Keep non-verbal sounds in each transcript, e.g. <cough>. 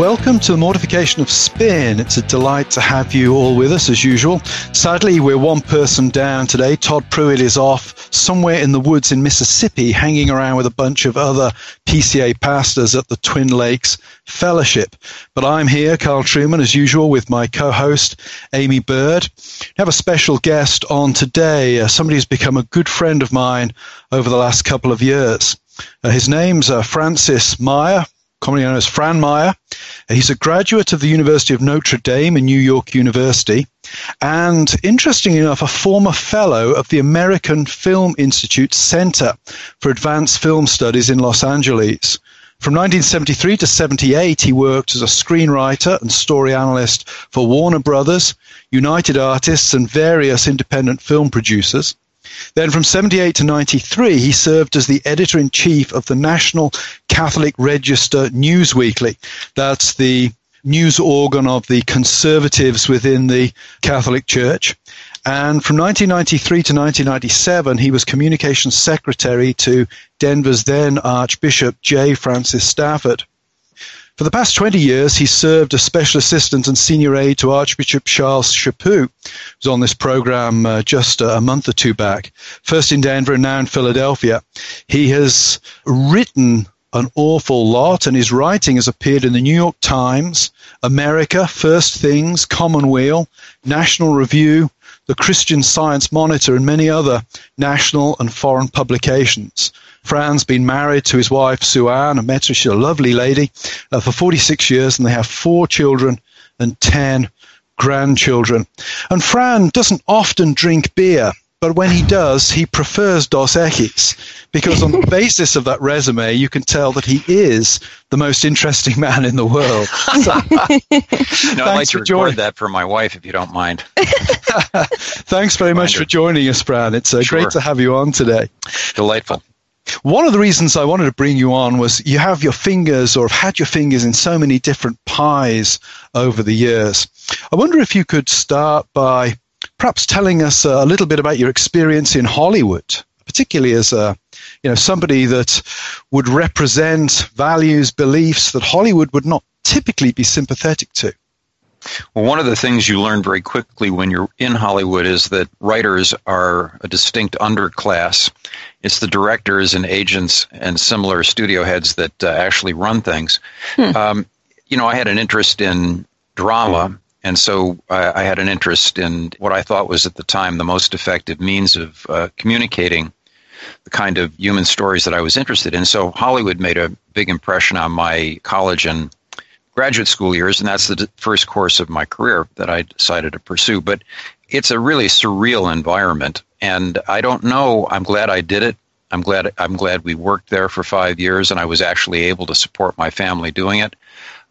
Welcome to the Mortification of Spin. It's a delight to have you all with us as usual. Sadly, we're one person down today. Todd Pruitt is off somewhere in the woods in Mississippi, hanging around with a bunch of other PCA pastors at the Twin Lakes Fellowship. But I'm here, Carl Trueman, as usual, with my co host, Aimee Byrd. We have a special guest on today, uh, somebody who's become a good friend of mine over the last couple of years. Uh, his name's uh, Francis Maier commonly known as Fran Maier. He's a graduate of the University of Notre Dame and New York University, and interestingly enough, a former fellow of the American Film Institute Center for Advanced Film Studies in Los Angeles. From 1973 to 78, he worked as a screenwriter and story analyst for Warner Brothers, United Artists, and various independent film producers. Then from 78 to 93, he served as the editor in chief of the National Catholic Register News Weekly. That's the news organ of the conservatives within the Catholic Church. And from 1993 to 1997, he was communications secretary to Denver's then Archbishop J. Francis Stafford. For the past 20 years, he served as special assistant and senior aide to Archbishop Charles Chaput, who was on this program uh, just a month or two back, first in Denver and now in Philadelphia. He has written an awful lot, and his writing has appeared in the New York Times, America, First Things, Commonweal, National Review, the Christian Science Monitor, and many other national and foreign publications. Fran's been married to his wife, Sue Ann. I met. She's a lovely lady uh, for 46 years, and they have four children and 10 grandchildren. And Fran doesn't often drink beer, but when he does, he prefers Dos Equis because on the <laughs> basis of that resume, you can tell that he is the most interesting man in the world. <laughs> So, no, I'd like to <laughs> record joining. that for my wife, if you don't mind. Thanks very much for joining us, Fran. It's uh, sure. great to have you on today. Delightful. One of the reasons I wanted to bring you on was you have your fingers or have had your fingers in so many different pies over the years. I wonder if you could start by perhaps telling us a little bit about your experience in Hollywood, particularly as a you know somebody that would represent values, beliefs that Hollywood would not typically be sympathetic to. Well, one of the things you learn very quickly when you're in Hollywood is that writers are a distinct underclass. It's the directors and agents and similar studio heads that uh, actually run things. Hmm. Um, you know, I had an interest in drama, and so I, I, had an interest in what I thought was at the time the most effective means of uh, communicating the kind of human stories that I was interested in. So Hollywood made a big impression on my college and graduate school years, and that's the first course of my career that I decided to pursue. But it's a really surreal environment, and I don't know. I'm glad I did it. I'm glad I'm glad we worked there for five years, and I was actually able to support my family doing it.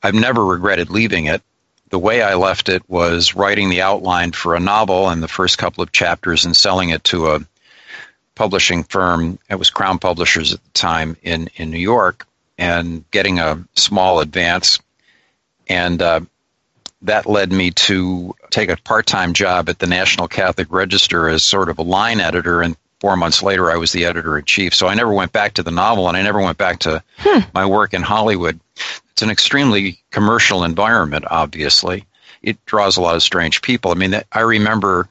I've never regretted leaving it. The way I left it was writing the outline for a novel and the first couple of chapters and selling it to a publishing firm. It was Crown Publishers at the time in, in New York and getting a small advance and uh, that led me to take a part time job at the National Catholic Register as sort of a line editor. And four months later, I was the editor in chief. So I never went back to the novel and I never went back to hmm. my work in Hollywood. It's an extremely commercial environment, obviously. It draws a lot of strange people. I mean, I remember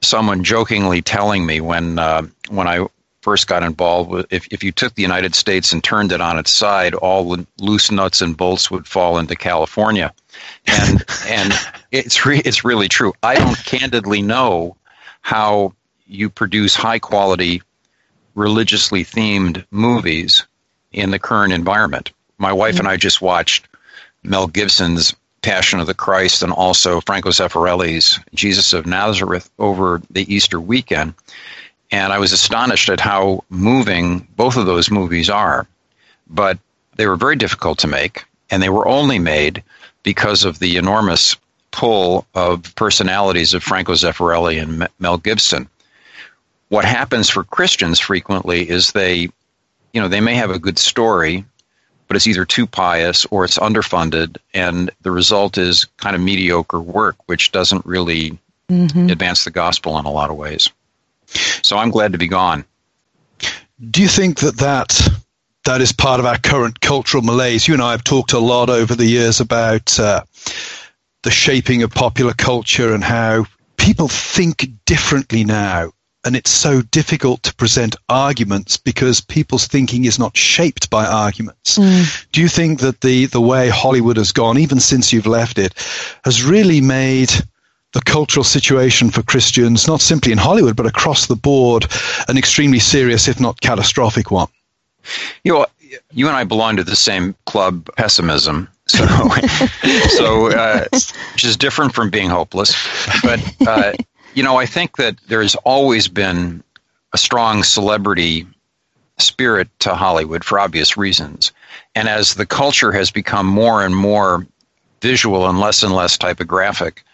someone jokingly telling me when uh, when I first got involved with if, if you took the United States and turned it on its side, all the loose nuts and bolts would fall into California. And <laughs> and it's re, it's really true. I don't candidly know how you produce high quality religiously themed movies in the current environment. My wife and I just watched Mel Gibson's Passion of the Christ and also Franco Zeffirelli's Jesus of Nazareth over the Easter weekend. And I was astonished at how moving both of those movies are. But they were very difficult to make, and they were only made because of the enormous pull of personalities of Franco Zeffirelli and Mel Gibson. What happens for Christians frequently is they, you know, they may have a good story, but it's either too pious or it's underfunded, and the result is kind of mediocre work, which doesn't really mm-hmm. advance the gospel in a lot of ways. So I'm glad to be gone. Do you think that that that is part of our current cultural malaise? You and I have talked a lot over the years about uh, the shaping of popular culture and how people think differently now. And it's so difficult to present arguments because people's thinking is not shaped by arguments. Mm. Do you think that the, the way Hollywood has gone, even since you've left it, has really made the cultural situation for Christians, not simply in Hollywood, but across the board, an extremely serious, if not catastrophic one? You know, you and I belong to the same club, pessimism. So, <laughs> so uh, which is different from being hopeless. But uh, you know, I think that there's always been a strong celebrity spirit to Hollywood for obvious reasons. And as the culture has become more and more visual and less and less typographic,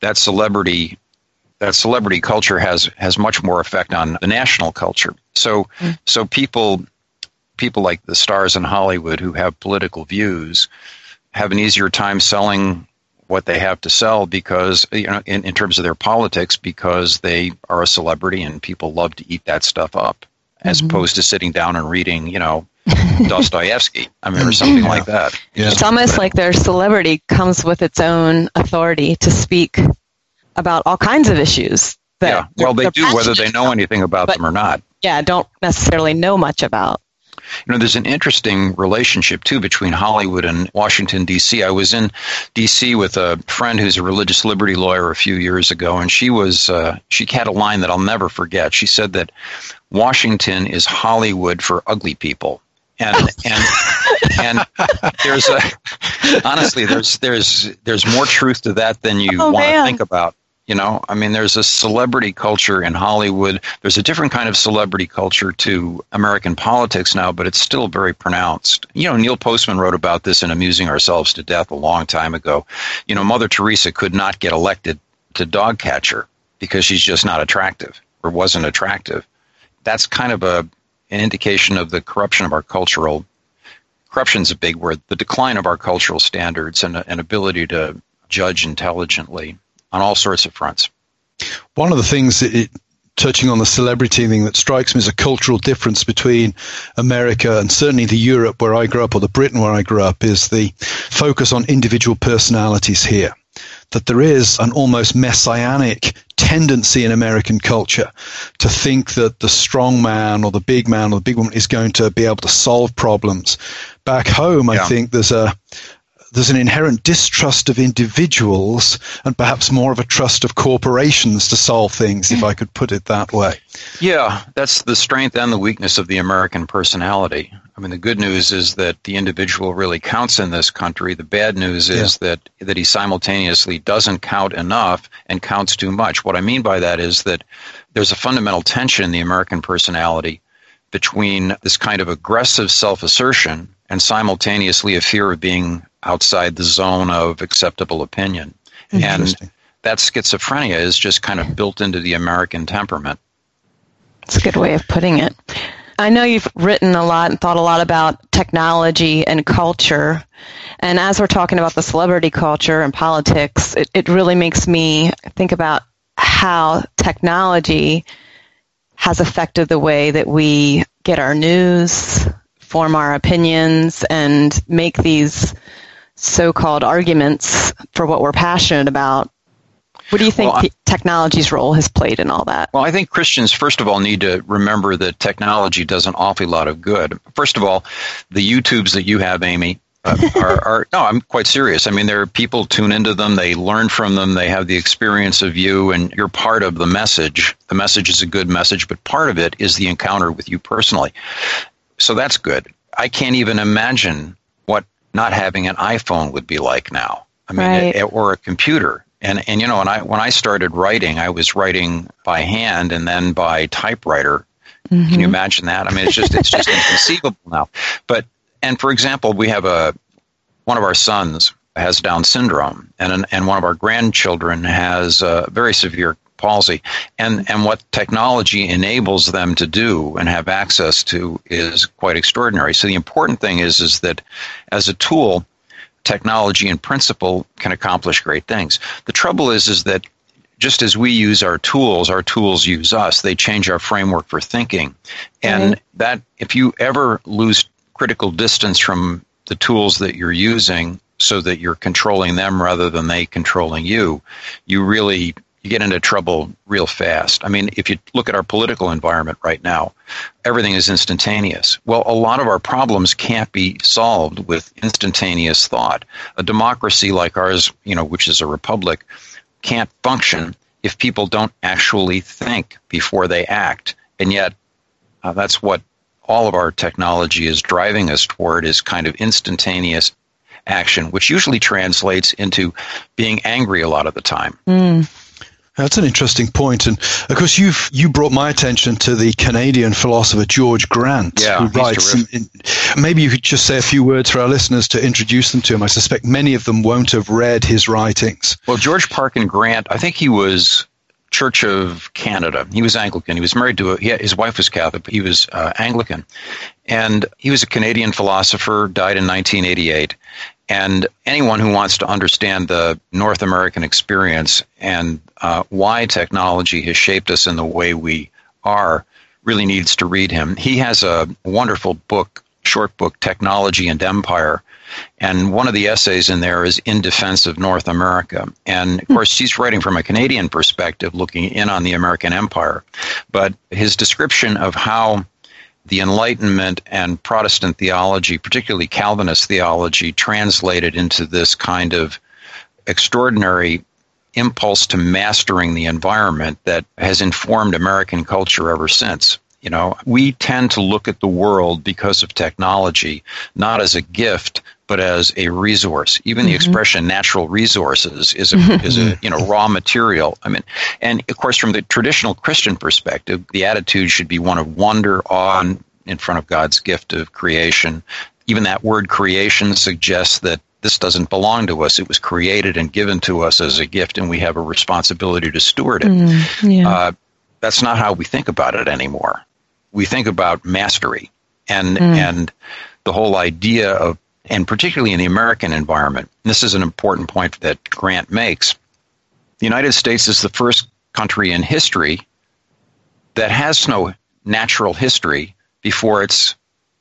that celebrity that celebrity culture has has much more effect on the national culture. So mm. so people people like the stars in Hollywood who have political views have an easier time selling what they have to sell because you know in, in terms of their politics because they are a celebrity and people love to eat that stuff up as mm-hmm. opposed to sitting down and reading you know <laughs> Dostoevsky I mean or something yeah. like that yeah. it's almost like their celebrity comes with its own authority to speak about all kinds of issues yeah well they do whether they know anything about them or not yeah don't necessarily know much about you know, there's an interesting relationship too between Hollywood and Washington D.C. I was in D.C. with a friend who's a religious liberty lawyer a few years ago, and she was uh, she had a line that I'll never forget. She said that Washington is Hollywood for ugly people, and and and there's a honestly there's there's there's more truth to that than you oh, want to think about. You know, I mean, there's a celebrity culture in Hollywood. There's a different kind of celebrity culture to American politics now, but it's still very pronounced. You know, Neil Postman wrote about this in Amusing Ourselves to Death a long time ago. You know, Mother Teresa could not get elected to dog catcher because she's just not attractive or wasn't attractive. That's kind of a an indication of the corruption of our cultural corruption's a big word the decline of our cultural standards and an ability to judge intelligently on all sorts of fronts. One of the things that it, touching on the celebrity thing that strikes me as a cultural difference between America and certainly the Europe where I grew up or the Britain where I grew up is the focus on individual personalities here. That there is an almost messianic tendency in American culture to think that the strong man or the big man or the big woman is going to be able to solve problems. Back home, yeah. I think there's a, there's an inherent distrust of individuals and perhaps more of a trust of corporations to solve things, if I could put it that way. Yeah, that's the strength and the weakness of the American personality. I mean, the good news is that the individual really counts in this country. The bad news is yeah. that, that he simultaneously doesn't count enough and counts too much. What I mean by that is that there's a fundamental tension in the American personality between this kind of aggressive self assertion and simultaneously a fear of being outside the zone of acceptable opinion. And that schizophrenia is just kind of built into the American temperament. It's a good way of putting it. I know you've written a lot and thought a lot about technology and culture. And as we're talking about the celebrity culture and politics, it, it really makes me think about how technology has affected the way that we get our news, form our opinions, and make these so-called arguments for what we're passionate about. What do you think well, technology's role has played in all that? Well, I think Christians, first of all, need to remember that technology does an awfully lot of good. First of all, the YouTubes that you have, Aimee, uh, <laughs> are, are, no, I'm quite serious. I mean, there are people tune into them, they learn from them, they have the experience of you, and you're part of the message. The message is a good message, but part of it is the encounter with you personally. So that's good. I can't even imagine what not having an iPhone would be like now. I mean, right. it, or a computer. And and you know, when I when I started writing, I was writing by hand and then by typewriter. Mm-hmm. Can you imagine that? I mean, it's just it's just <laughs> inconceivable now. But and for example, we have a one of our sons has Down syndrome, and and one of our grandchildren has uh, very severe palsy. And and what technology enables them to do and have access to is quite extraordinary. So the important thing is is that as a tool, technology in principle can accomplish great things. The trouble is is that just as we use our tools, our tools use us. They change our framework for thinking. And mm-hmm. that if you ever lose critical distance from the tools that you're using so that you're controlling them rather than they controlling you, you really you get into trouble real fast. I mean, if you look at our political environment right now, everything is instantaneous. Well, a lot of our problems can't be solved with instantaneous thought. A democracy like ours, you know, which is a republic, can't function if people don't actually think before they act. And yet, uh, that's what all of our technology is driving us toward is kind of instantaneous action, which usually translates into being angry a lot of the time. Mm. That's an interesting point, and of course, you've you brought my attention to the Canadian philosopher George Grant, yeah, who writes. In, in, maybe you could just say a few words for our listeners to introduce them to him. I suspect many of them won't have read his writings. Well, George Parkin Grant, I think he was Church of Canada. He was Anglican. He was married to a, yeah, his wife was Catholic, but he was uh, Anglican. And he was a Canadian philosopher, died in 1988. And anyone who wants to understand the North American experience and uh, why technology has shaped us in the way we are really needs to read him. He has a wonderful book, short book, Technology and Empire, and one of the essays in there is in defense of North America. And of course, he's writing from a Canadian perspective, looking in on the American empire. But his description of how the Enlightenment and Protestant theology, particularly Calvinist theology, translated into this kind of extraordinary impulse to mastering the environment that has informed American culture ever since. You know, we tend to look at the world because of technology, not as a gift, but as a resource. Even mm-hmm. the expression "natural resources" is a is a you know raw material. I mean, and of course, from the traditional Christian perspective, the attitude should be one of wonder, awe, in front of God's gift of creation. Even that word "creation" suggests that this doesn't belong to us. It was created and given to us as a gift, and we have a responsibility to steward it. Mm, yeah. uh, that's not how we think about it anymore we think about mastery and mm. and the whole idea of and particularly in the American environment. This is an important point that Grant makes. The United States is the first country in history that has no natural history before its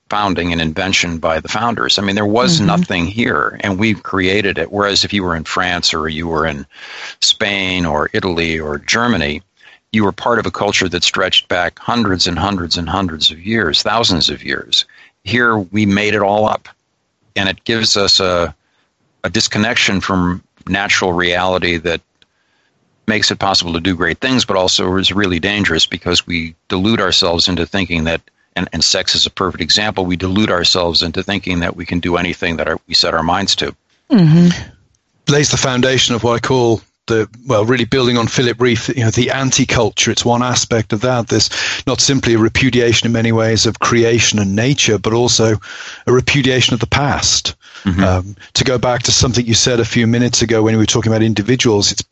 founding and invention by the founders. I mean, there was mm-hmm. nothing here, and we've created it. Whereas if you were in France or you were in Spain or Italy or Germany, you were part of a culture that stretched back hundreds and hundreds and hundreds of years, thousands of years. Here we made it all up. And it gives us a, a disconnection from natural reality that makes it possible to do great things, but also is really dangerous because we delude ourselves into thinking that, and, and sex is a perfect example, we delude ourselves into thinking that we can do anything that our, we set our minds to. Mm-hmm. Lays the foundation of what I call the well, really building on Philip Rieff, you know, the anti-culture. It's one aspect of that. This not simply a repudiation in many ways of creation and nature, but also a repudiation of the past. Mm-hmm. Um, to go back to something you said a few minutes ago when we were talking about individuals, it's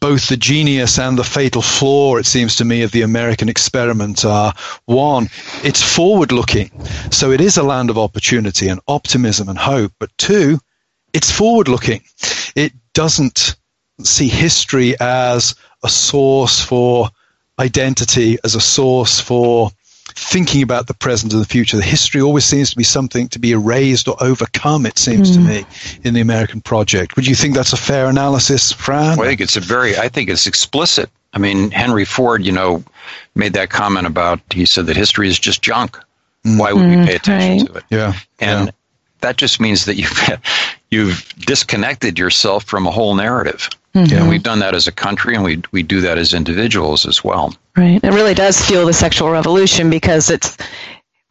both the genius and the fatal flaw, it seems to me, of the American experiment are one, it's forward looking. So it is a land of opportunity and optimism and hope. But two, it's forward looking. It doesn't see history as a source for identity, as a source for thinking about the present and the future. The history always seems to be something to be erased or overcome, it seems mm. to hmm. me, in the American project. Would you think that's a fair analysis, Fran? Well, I think it's a very, I think it's explicit. I mean, Henry Ford, you know, made that comment about, he said that history is just junk. Mm. Why would we hmm, pay attention right. to it? Yeah. And yeah. that just means that you've, <laughs> you've disconnected yourself from a whole narrative. Mm-hmm. And we've done that as a country, and we we do that as individuals as well. Right. It really does fuel the sexual revolution because it's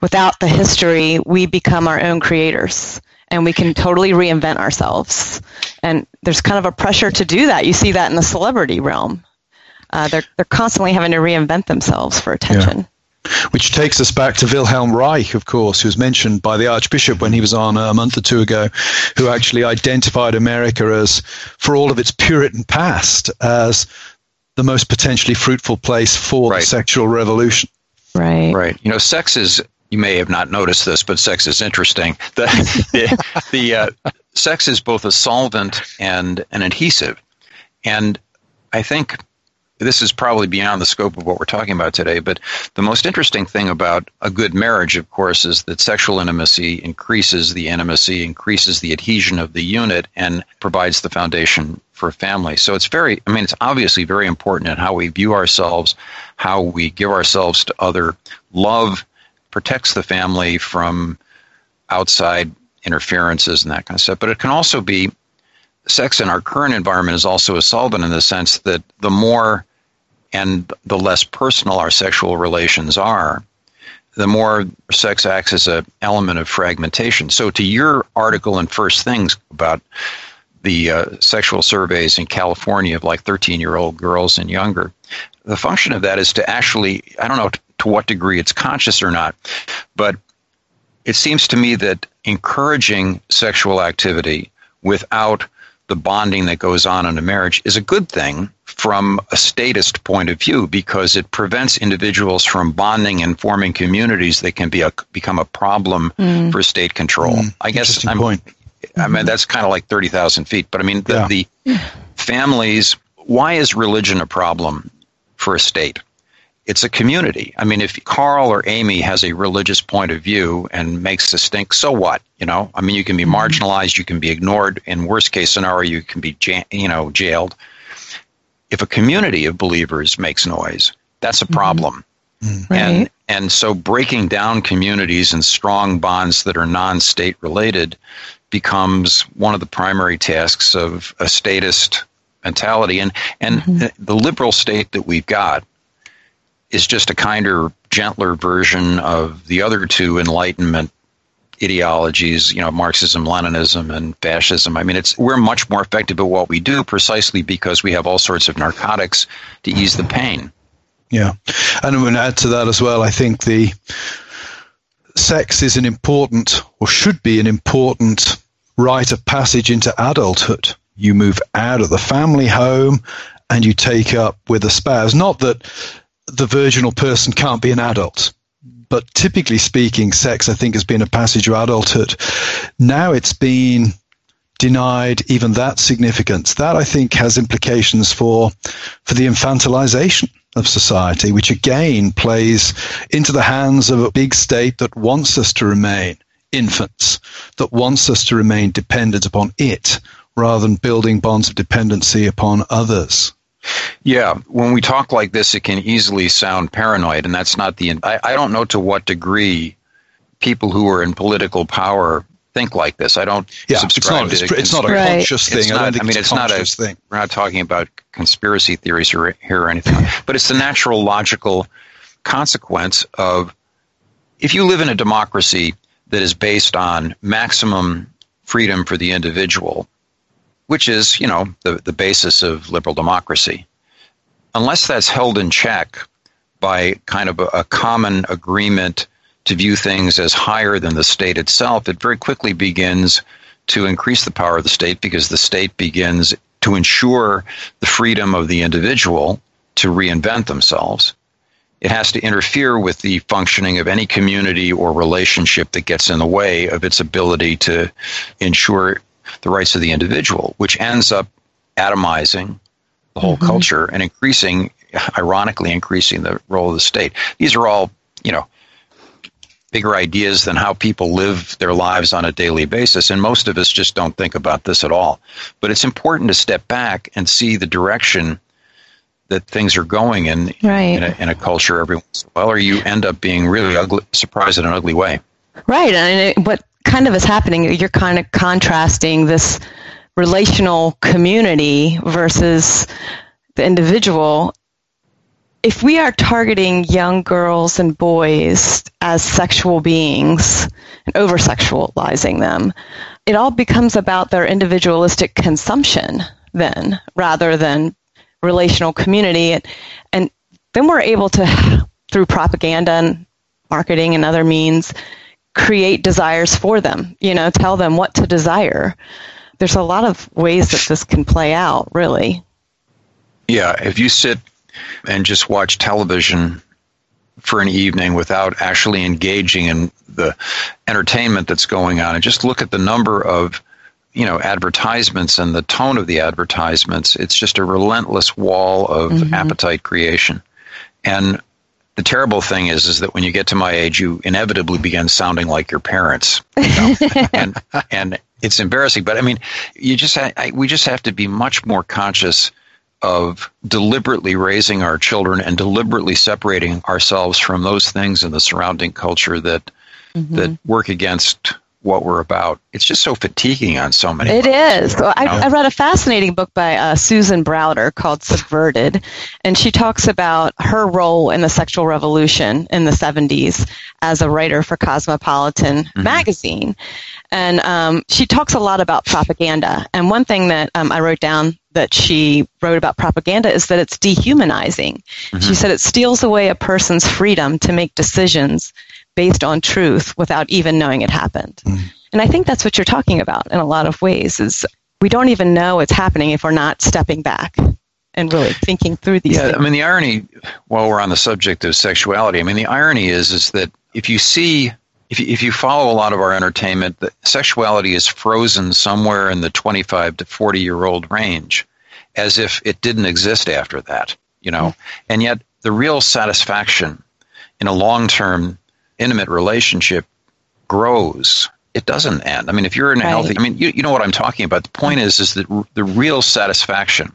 without the history, we become our own creators, and we can totally reinvent ourselves. And there's kind of a pressure to do that. You see that in the celebrity realm. Uh, they're they're constantly having to reinvent themselves for attention. Which takes us back to Wilhelm Reich, of course, who was mentioned by the Archbishop when he was on a month or two ago, who actually identified America as, for all of its Puritan past, as the most potentially fruitful place for right. the sexual revolution. Right. Right. You know, sex is you may have not noticed this, but sex is interesting. <laughs> The the, the uh, sex is both a solvent and an adhesive, and I think this is probably beyond the scope of what we're talking about today. But the most interesting thing about a good marriage, of course, is that sexual intimacy increases the intimacy, increases the adhesion of the unit, and provides the foundation for family. So it's very, I mean, it's obviously very important in how we view ourselves, how we give ourselves to other. Love protects the family from outside interferences and that kind of stuff. But it can also be sex in our current environment is also a solvent in the sense that the more and the less personal our sexual relations are, the more sex acts as an element of fragmentation. So, to your article in First Things about the uh, sexual surveys in California of like 13 year old girls and younger, the function of that is to actually, I don't know to what degree it's conscious or not, but it seems to me that encouraging sexual activity without the bonding that goes on in a marriage is a good thing from a statist point of view because it prevents individuals from bonding and forming communities that can be a, become a problem mm. for state control. Mm. I guess I'm, point. I mean that's kind of like thirty thousand feet, but I mean the, yeah. the families. Why is religion a problem for a state? It's a community. I mean, if Carl or Aimee has a religious point of view and makes a stink, so what? You know, I mean, you can be mm-hmm. marginalized, you can be ignored. In worst case scenario, you can be, you know, jailed. If a community of believers makes noise, that's a mm-hmm. problem. Mm-hmm. And right. and so breaking down communities and strong bonds that are non-state related becomes one of the primary tasks of a statist mentality. And and mm-hmm. the liberal state that we've got is just a kinder, gentler version of the other two Enlightenment ideologies, you know, Marxism, Leninism, and fascism. I mean, it's we're much more effective at what we do precisely because we have all sorts of narcotics to ease the pain. Yeah, and I'm going to add to that as well. I think the sex is an important, or should be an important, rite of passage into adulthood. You move out of the family home and you take up with a spouse. Not that the virginal person can't be an adult. But typically speaking, sex, I think, has been a passage of adulthood. Now it's been denied even that significance. That I think has implications for for the infantilization of society, which again plays into the hands of a big state that wants us to remain infants, that wants us to remain dependent upon it rather than building bonds of dependency upon others. Yeah, when we talk like this, it can easily sound paranoid, and that's not the. I, I don't know to what degree people who are in political power think like this. I don't yeah, subscribe it's not, to. It's, it's not a right. conscious thing. Not, I, I, mean, it's, not a. Thing. We're not talking about conspiracy theories here or anything, but it's the natural, logical consequence of if you live in a democracy that is based on maximum freedom for the individual which is, you know, the, the basis of liberal democracy. Unless that's held in check by kind of a, a common agreement to view things as higher than the state itself, it very quickly begins to increase the power of the state because the state begins to ensure the freedom of the individual to reinvent themselves. It has to interfere with the functioning of any community or relationship that gets in the way of its ability to ensure the rights of the individual, which ends up atomizing the whole mm-hmm. culture and increasing, ironically, increasing the role of the state. These are all, you know, bigger ideas than how people live their lives on a daily basis. And most of us just don't think about this at all. But it's important to step back and see the direction that things are going in right. in, a, in, a, culture every once in a while, or you end up being really ugly, surprised in an ugly way. Right. And what kind of is happening, you're kind of contrasting this relational community versus the individual. If we are targeting young girls and boys as sexual beings and over sexualizing them, it all becomes about their individualistic consumption then rather than relational community. And, and then we're able to through propaganda and marketing and other means create desires for them, you know, tell them what to desire. There's a lot of ways that this can play out, really. Yeah, if you sit and just watch television for an evening without actually engaging in the entertainment that's going on and just look at the number of you know advertisements and the tone of the advertisements it's just a relentless wall of mm-hmm. appetite creation and the terrible thing is is that when you get to my age you inevitably begin sounding like your parents you know? <laughs> and and it's embarrassing but i mean you just ha- I, we just have to be much more conscious of deliberately raising our children and deliberately separating ourselves from those things in the surrounding culture that mm-hmm. that work against what we're about. It's just so fatiguing on so many. It levels. is. I, I, read a fascinating book by uh, Susan Browder called Subverted, and she talks about her role in the sexual revolution in the 70s as a writer for Cosmopolitan mm-hmm. magazine. And um, she talks a lot about propaganda. And one thing that um, I wrote down that she wrote about propaganda is that it's dehumanizing. Mm-hmm. She said it steals away a person's freedom to make decisions based on truth without even knowing it happened. Mm-hmm. And I think that's what you're talking about in a lot of ways is we don't even know it's happening if we're not stepping back and really thinking through these yeah, things. I mean the irony while we're on the subject of sexuality, I mean the irony is is that if you see if you, if you follow a lot of our entertainment, the sexuality is frozen somewhere in the 25 to 40 year old range, as if it didn't exist after that, you know. Mm-hmm. And yet, the real satisfaction in a long term, intimate relationship grows. It doesn't end. I mean, if you're in a right. healthy, I mean, you, you know what I'm talking about. The point is, is that r- the real satisfaction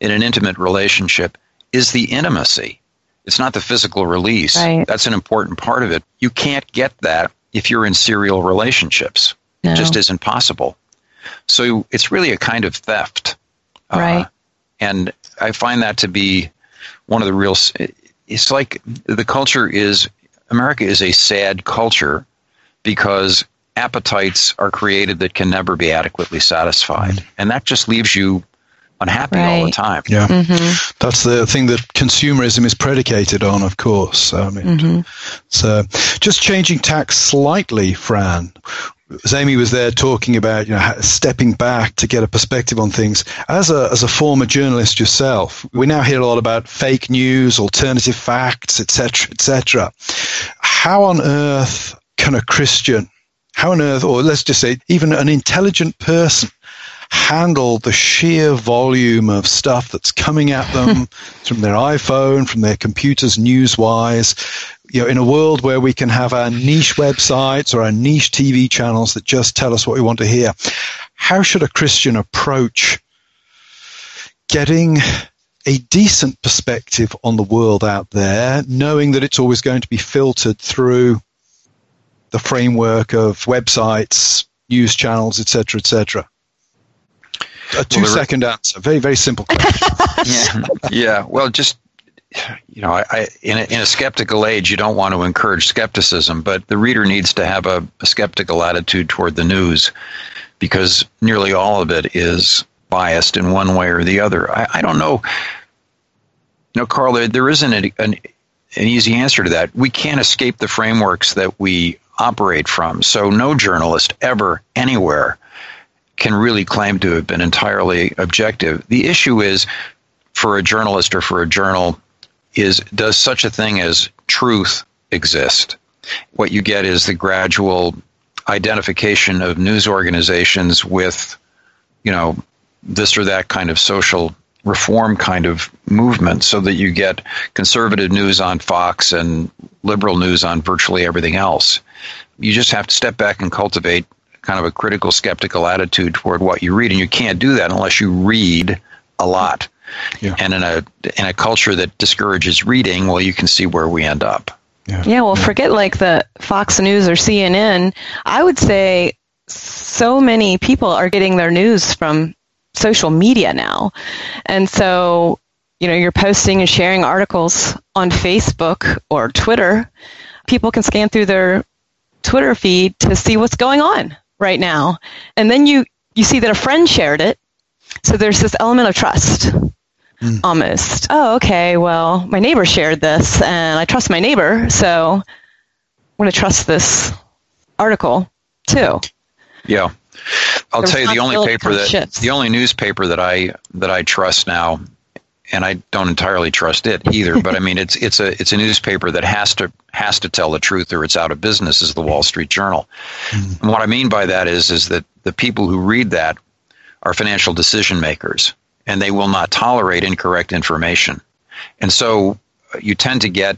in an intimate relationship is the intimacy. It's not the physical release. Right. That's an important part of it. You can't get that if you're in serial relationships. No. It just isn't possible. So it's really a kind of theft. Uh, right. Uh, and I find that to be one of the real. It's like the culture is America is a sad culture because appetites are created that can never be adequately satisfied, and that just leaves you unhappy right. all the time. Yeah, mm-hmm. that's the thing that consumerism is predicated on, of course. I mean, mm-hmm. so just changing tack slightly, Fran. As Aimee was there talking about, you know, stepping back to get a perspective on things. As a as a former journalist yourself, we now hear a lot about fake news, alternative facts, etc., etc. How on earth can a Christian, how on earth, or let's just say even an intelligent person, handle the sheer volume of stuff that's coming at them <laughs> from their iPhone, from their computers, news-wise. You know, in a world where we can have our niche websites or our niche TV channels that just tell us what we want to hear, how should a Christian approach getting a decent perspective on the world out there, knowing that it's always going to be filtered through the framework of websites, news channels, etc., etc a two-second well, answer. Very, very simple yeah. <laughs> <laughs> yeah. Well, just, you know, I, in, a, in a skeptical age, you don't want to encourage skepticism, but the reader needs to have a, a skeptical attitude toward the news because nearly all of it is biased in one way or the other. I, I don't know. No, Carl, there, there isn't an, an, an easy answer to that. We can't escape the frameworks that we operate from. So no journalist ever, anywhere, can really claim to have been entirely objective. The issue is for a journalist or for a journal is does such a thing as truth exist? What you get is the gradual identification of news organizations with, you know, this or that kind of social reform kind of movement so that you get conservative news on Fox and liberal news on virtually everything else. You just have to step back and cultivate kind of a critical, skeptical attitude toward what you read, and you can't do that unless you read a lot. Yeah. And in a in a culture that discourages reading, well, you can see where we end up. Yeah. yeah, well, forget like the Fox News or CNN. I would say so many people are getting their news from social media now. And so, you know, you're posting and sharing articles on Facebook or Twitter. People can scan through their Twitter feed to see what's going on right now. And then you, you see that a friend shared it. So there's this element of trust. mm. almost. Oh, okay, well, my neighbor shared this and I trust my neighbor, so I'm going to trust this article too. Yeah. I'll tell you the only paper that shifts. the only newspaper that I that I trust now and I don't entirely trust it either. but I mean, it's it's a it's a newspaper that has to has to tell the truth, or it's out of business. Is the Wall Street Journal? Mm. And what I mean by that is is that the people who read that are financial decision makers, and they will not tolerate incorrect information. And so uh, you tend to get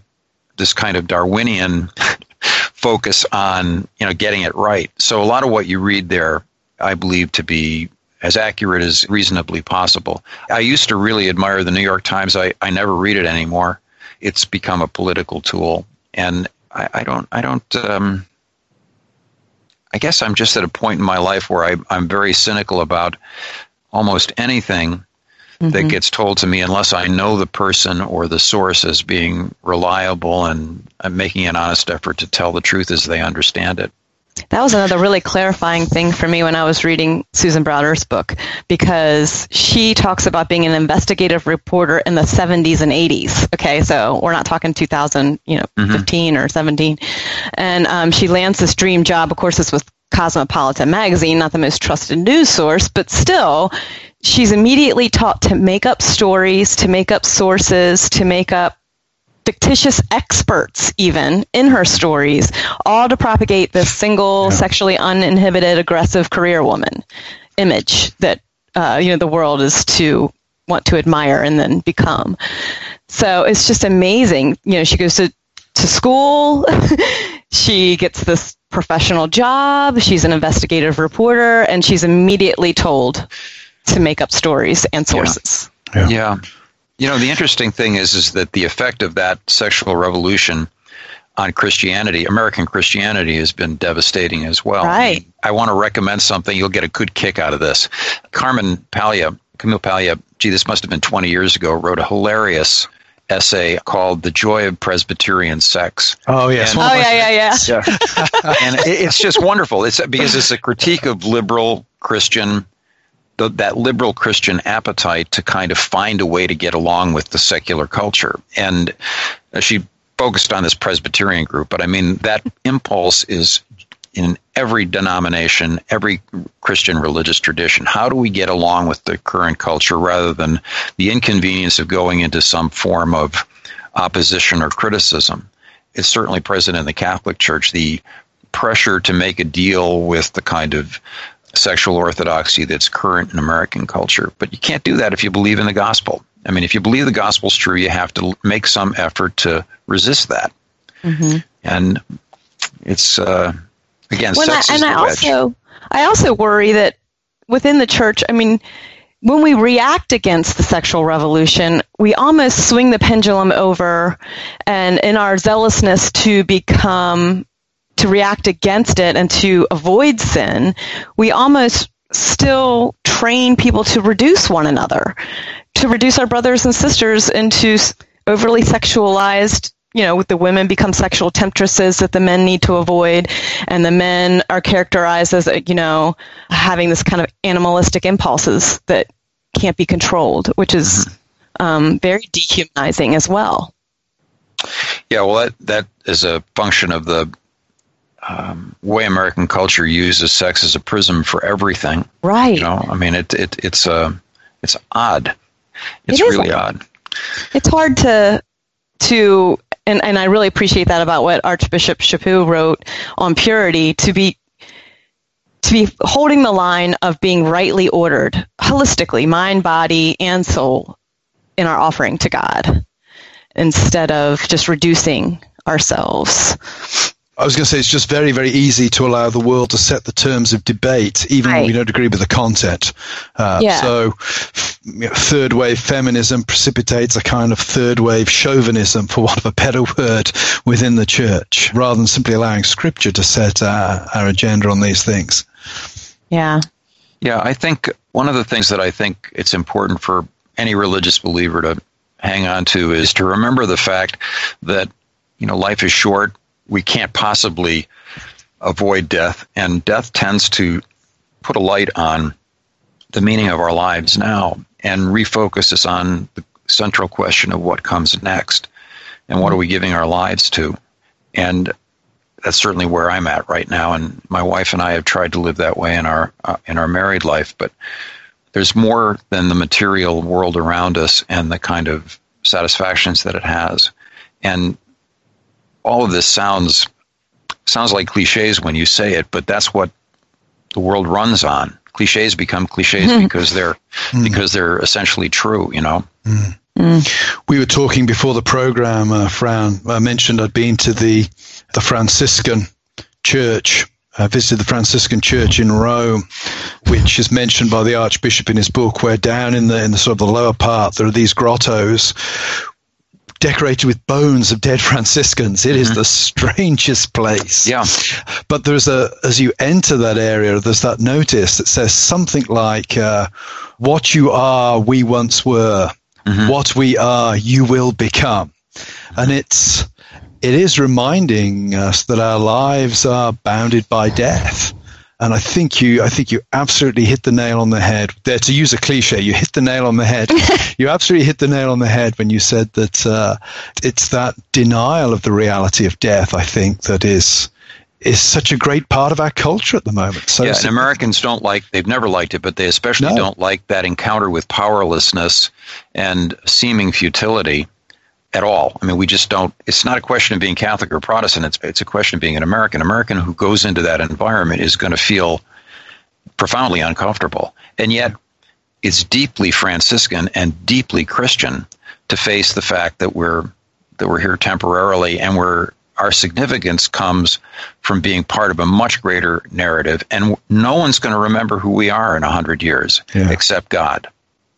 this kind of Darwinian <laughs> focus on you know getting it right. So a lot of what you read there, I believe to be as accurate as reasonably possible. I used to really admire the New York Times. I, I never read it anymore. It's become a political tool, and I, I don't I don't. Um, I guess I'm just at a point in my life where I, I'm very cynical about almost anything mm-hmm. that gets told to me unless I know the person or the source as being reliable and, and making an honest effort to tell the truth as they understand it. That was another really clarifying thing for me when I was reading Susan Browder's book because she talks about being an investigative reporter in the 70s and 80s. Okay, so we're not talking 2000, you know, mm-hmm. 15 or 17. And um, she lands this dream job. Of course, it's with Cosmopolitan magazine, not the most trusted news source, but still, she's immediately taught to make up stories, to make up sources, to make up fictitious experts even in her stories, all to propagate this single yeah. sexually uninhibited aggressive career woman image that uh, you know the world is to want to admire and then become. So it's just amazing. You know, she goes to to school. <laughs> she gets this professional job. She's an investigative reporter, and she's immediately told to make up stories and sources. Yeah. yeah. yeah. You know, the interesting thing is is that the effect of that sexual revolution on Christianity, American Christianity, has been devastating as well. Right. I want to recommend something. You'll get a good kick out of this. Carmen Paglia, Camille Paglia, gee, this must have been 20 years ago, wrote a hilarious essay called "The Joy of Presbyterian Sex." Oh yes, and, oh yeah, yeah, yeah. yeah. <laughs> and it's just wonderful. It's because it's a critique of liberal Christian the, that liberal Christian appetite to kind of find a way to get along with the secular culture. And she focused on this Presbyterian group, but I mean, that <laughs> impulse is in every denomination, every Christian religious tradition. How do we get along with the current culture rather than the inconvenience of going into some form of opposition or criticism? It's certainly present in the Catholic Church. The pressure to make a deal with the kind of sexual orthodoxy that's current in American culture. But you can't do that if you believe in the gospel. I mean, if you believe the gospel's true, you have to make some effort to resist that. Mm-hmm. And it's uh, again, well, sex I, and I wedge. also, I also worry that within the church, I mean, when we react against the sexual revolution, we almost swing the pendulum over, and in our zealousness to become to react against it and to avoid sin, we almost still train people to reduce one another, to reduce our brothers and sisters into overly sexualized you know, with the women become sexual temptresses that the men need to avoid, and the men are characterized as, you know, having this kind of animalistic impulses that can't be controlled, which is mm-hmm. um, very dehumanizing as well. Yeah, well, that that is a function of the um, way American culture uses sex as a prism for everything. Right. You know, I mean, it, it it's uh, it's odd. It's it really odd. It's hard to to and, and I really appreciate that about what Archbishop Chaput wrote on purity to be to be holding the line of being rightly ordered holistically, mind, body, and soul in our offering to God instead of just reducing ourselves. I was going to say it's just very, very easy to allow the world to set the terms of debate, even right. when we don't agree with the content. Uh, yeah. So, you know, third wave feminism precipitates a kind of third wave chauvinism, for want of a better word, within the church, rather than simply allowing Scripture to set our, our agenda on these things. Yeah. Yeah, I think one of the things that I think it's important for any religious believer to hang on to is to remember the fact that you know life is short we can't possibly avoid death, and death tends to put a light on the meaning of our lives now and refocus us on the, central question of what comes next and what are we giving our lives to. And that's certainly where I'm at right now. And my wife and I have tried to live that way in our uh, in our married life. But there's more than the material world around us and the kind of satisfactions that it has. And all of this sounds sounds like cliches when you say it, but that's what the world runs on. Cliches become cliches mm-hmm. because they're mm. because they're essentially true, you know. Mm. Mm. We were talking before the program, uh, Fran. I mentioned I'd been to the the Franciscan church. I visited the Franciscan church in Rome, which is mentioned by the Archbishop in his book, where down in the in the sort of the lower part there are these grottos decorated with bones of dead <laughs> Franciscans. It is mm-hmm. the strangest place. Yeah. But there's a, as you enter that area, there's that notice that says something like, uh, what you are, we once were. Mm-hmm. What we are, you will become. And it's, it is reminding us that our lives are bounded by death. And I think you, I think you absolutely hit the nail on the head. There, to use a cliche, you hit the nail on the head. <laughs> you absolutely hit the nail on the head when you said that uh, it's that denial of the reality of death. I think that is is such a great part of our culture at the moment. So, yeah, and Americans don't like, they've never liked it, but they especially no. don't like that encounter with powerlessness and seeming futility at all. I mean, we just don't. It's not a question of being Catholic or Protestant. It's it's a question of being an American. American who goes into that environment is going to feel profoundly uncomfortable, and yet it's deeply Franciscan and deeply Christian to face the fact that we're that we're here temporarily and we're our significance comes from being part of a much greater narrative and no one's going to remember who we are in a hundred years yeah. except god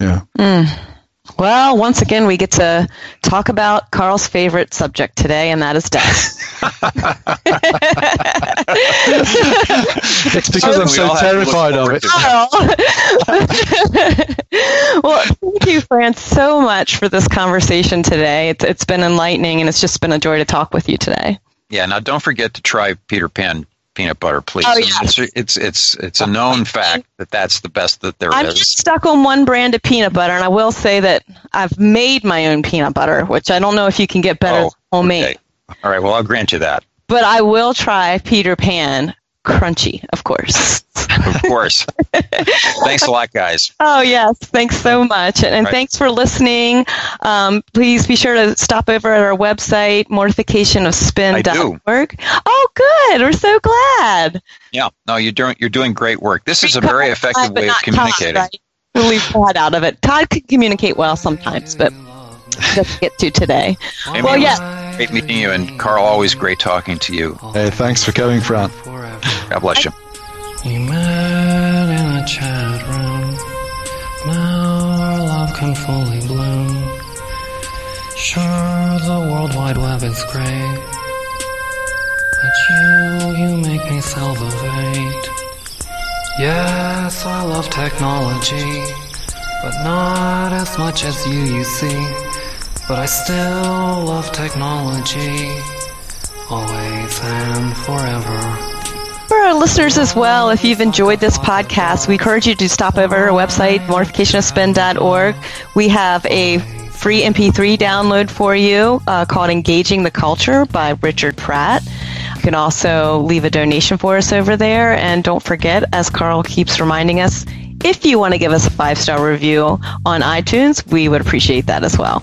yeah mm. Well, once again, we get to talk about Carl's favorite subject today, and that is death. <laughs> it's because I'm so terrified of it. <laughs> well, thank you, Fran, so much for this conversation today. It's, it's been enlightening, and it's just been a joy to talk with you today. Yeah, now don't forget to try Peter Pan peanut butter, please. Oh, yeah. It's, it's, it's, it's a known fact that that's the best that there I'm is. just stuck on one brand of peanut butter, and I will say that I've made my own peanut butter, which I don't know if you can get better oh, homemade. Okay. All right, well, I'll grant you that. But I will try Peter Pan crunchy, of course. <laughs> of course. thanks a lot, guys. Oh, yes. Thanks so much. And, and right. thanks for listening. Um, please be sure to stop over at our website, mortificationofspin.org. Oh, good. We're so glad. Yeah. No, you're doing, you're doing great work. This is a very effective way of communicating. Todd, right? We'll leave Todd out of it. Todd can communicate well sometimes, but let's get to today. Aimee, well, yeah. Great meeting you, and Carl, always great talking to you. Hey, thanks for coming, Fran. God bless you. We met in a chat room. Now our love can fully bloom. Sure, the World Wide Web is great. But you, you make me salivate. Yes, I love technology. But not as much as you, you see. But I still love technology. Always and forever. For our listeners as well, if you've enjoyed this podcast, we encourage you to stop over our website, mortificationofspin.org. We have a free MP3 download for you uh, called Engaging the Culture by Richard Pratt. You can also leave a donation for us over there. And don't forget, as Carl keeps reminding us, if you want to give us a five star review on iTunes, we would appreciate that as well.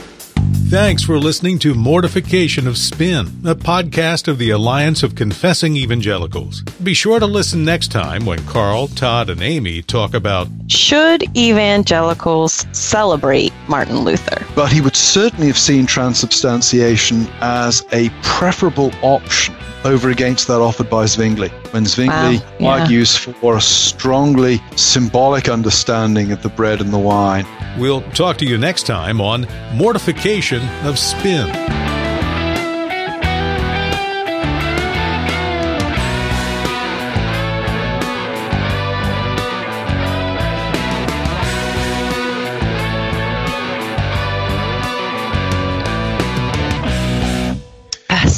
Thanks for listening to Mortification of Spin, a podcast of the Alliance of Confessing Evangelicals. Be sure to listen next time when Carl, Todd, and Aimee talk about Should evangelicals celebrate Martin Luther? But he would certainly have seen transubstantiation as a preferable option over against that offered by Zwingli. When Zwingli wow, yeah. argues for a strongly symbolic understanding of the bread and the wine. We'll talk to you next time on Mortification of Spin.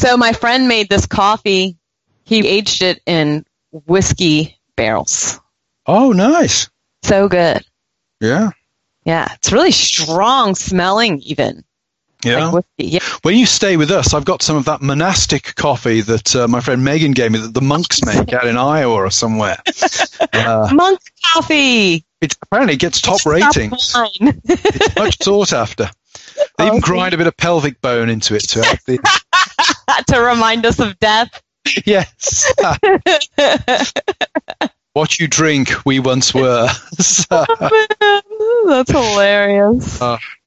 So my friend made this coffee. He aged it in whiskey barrels. Oh, nice. So good. Yeah. Yeah, it's really strong smelling, even. Yeah. Like. Yeah. When you stay with us, I've got some of that monastic coffee that uh, my friend Megan gave me that the monks make out in Iowa or somewhere. <laughs> Uh, Monk coffee. it apparently gets top Stop ratings. It's much sought after. <laughs> They even Okay. grind a bit of pelvic bone into it to help the. <laughs> to remind us of death. yes. what you drink, we once were. That's hilarious. Uh,